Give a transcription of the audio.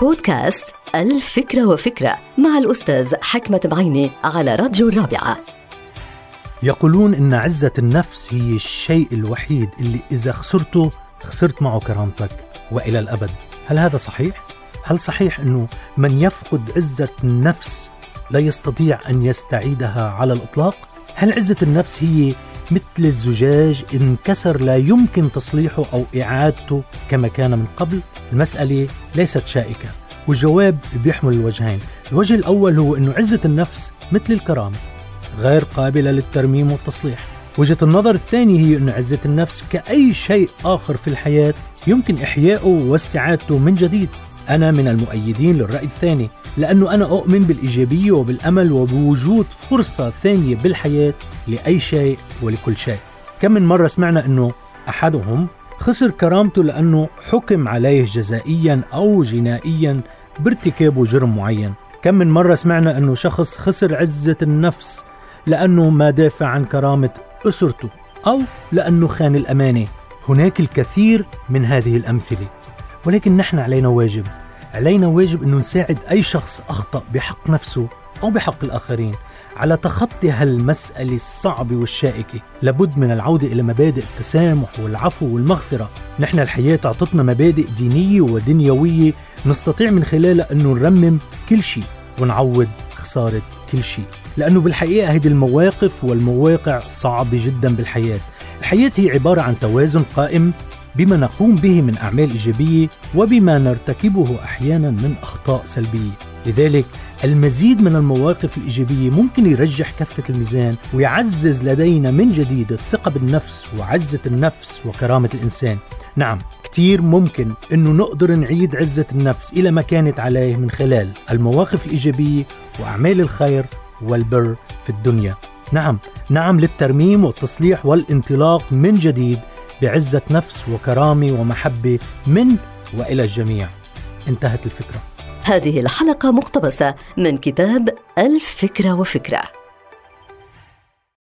بودكاست الفكرة وفكرة مع الأستاذ حكمة بعيني على راديو الرابعة يقولون إن عزة النفس هي الشيء الوحيد اللي إذا خسرته خسرت معه كرامتك وإلى الأبد هل هذا صحيح؟ هل صحيح أنه من يفقد عزة النفس لا يستطيع أن يستعيدها على الإطلاق؟ هل عزة النفس هي مثل الزجاج انكسر لا يمكن تصليحه أو إعادته كما كان من قبل؟ المسألة ليست شائكة والجواب بيحمل الوجهين. الوجه الأول هو أنه عزة النفس مثل الكرامة غير قابلة للترميم والتصليح. وجهة النظر الثانية هي أن عزة النفس كأي شيء آخر في الحياة يمكن إحيائه واستعادته من جديد. أنا من المؤيدين للرأي الثاني لأنه أنا أؤمن بالإيجابية وبالأمل وبوجود فرصة ثانية بالحياة لأي شيء ولكل شيء. كم من مرة سمعنا أنه أحدهم خسر كرامته لأنه حكم عليه جزائيا أو جنائيا بارتكابه جرم معين. كم من مرة سمعنا أنه شخص خسر عزة النفس لأنه ما دافع عن كرامة أسرته أو لأنه خان الأمانة. هناك الكثير من هذه الأمثلة. ولكن نحن علينا واجب. علينا واجب أنه نساعد أي شخص أخطأ بحق نفسه أو بحق الآخرين على تخطي هالمسألة الصعبة والشائكة. لابد من العودة إلى مبادئ التسامح والعفو والمغفرة. نحن الحياة أعطتنا مبادئ دينية ودنيوية. نستطيع من خلالها أنه نرمم كل شيء ونعوض خسارة كل شيء. لأنه بالحقيقة هذه المواقف والمواقع صعبة جدا بالحياة. الحياة هي عبارة عن توازن قائم بما نقوم به من أعمال إيجابية وبما نرتكبه أحيانا من أخطاء سلبية. لذلك المزيد من المواقف الإيجابية ممكن يرجح كفة الميزان ويعزز لدينا من جديد الثقة بالنفس وعزة النفس وكرامة الإنسان. نعم كتير ممكن أنه نقدر نعيد عزة النفس إلى ما كانت عليه من خلال المواقف الإيجابية وأعمال الخير والبر في الدنيا. نعم نعم للترميم والتصليح والانطلاق من جديد بعزة نفس وكرامة ومحبة من وإلى الجميع. انتهت الفكرة. هذه الحلقة مقتبسة من كتاب الفكرة وفكرة.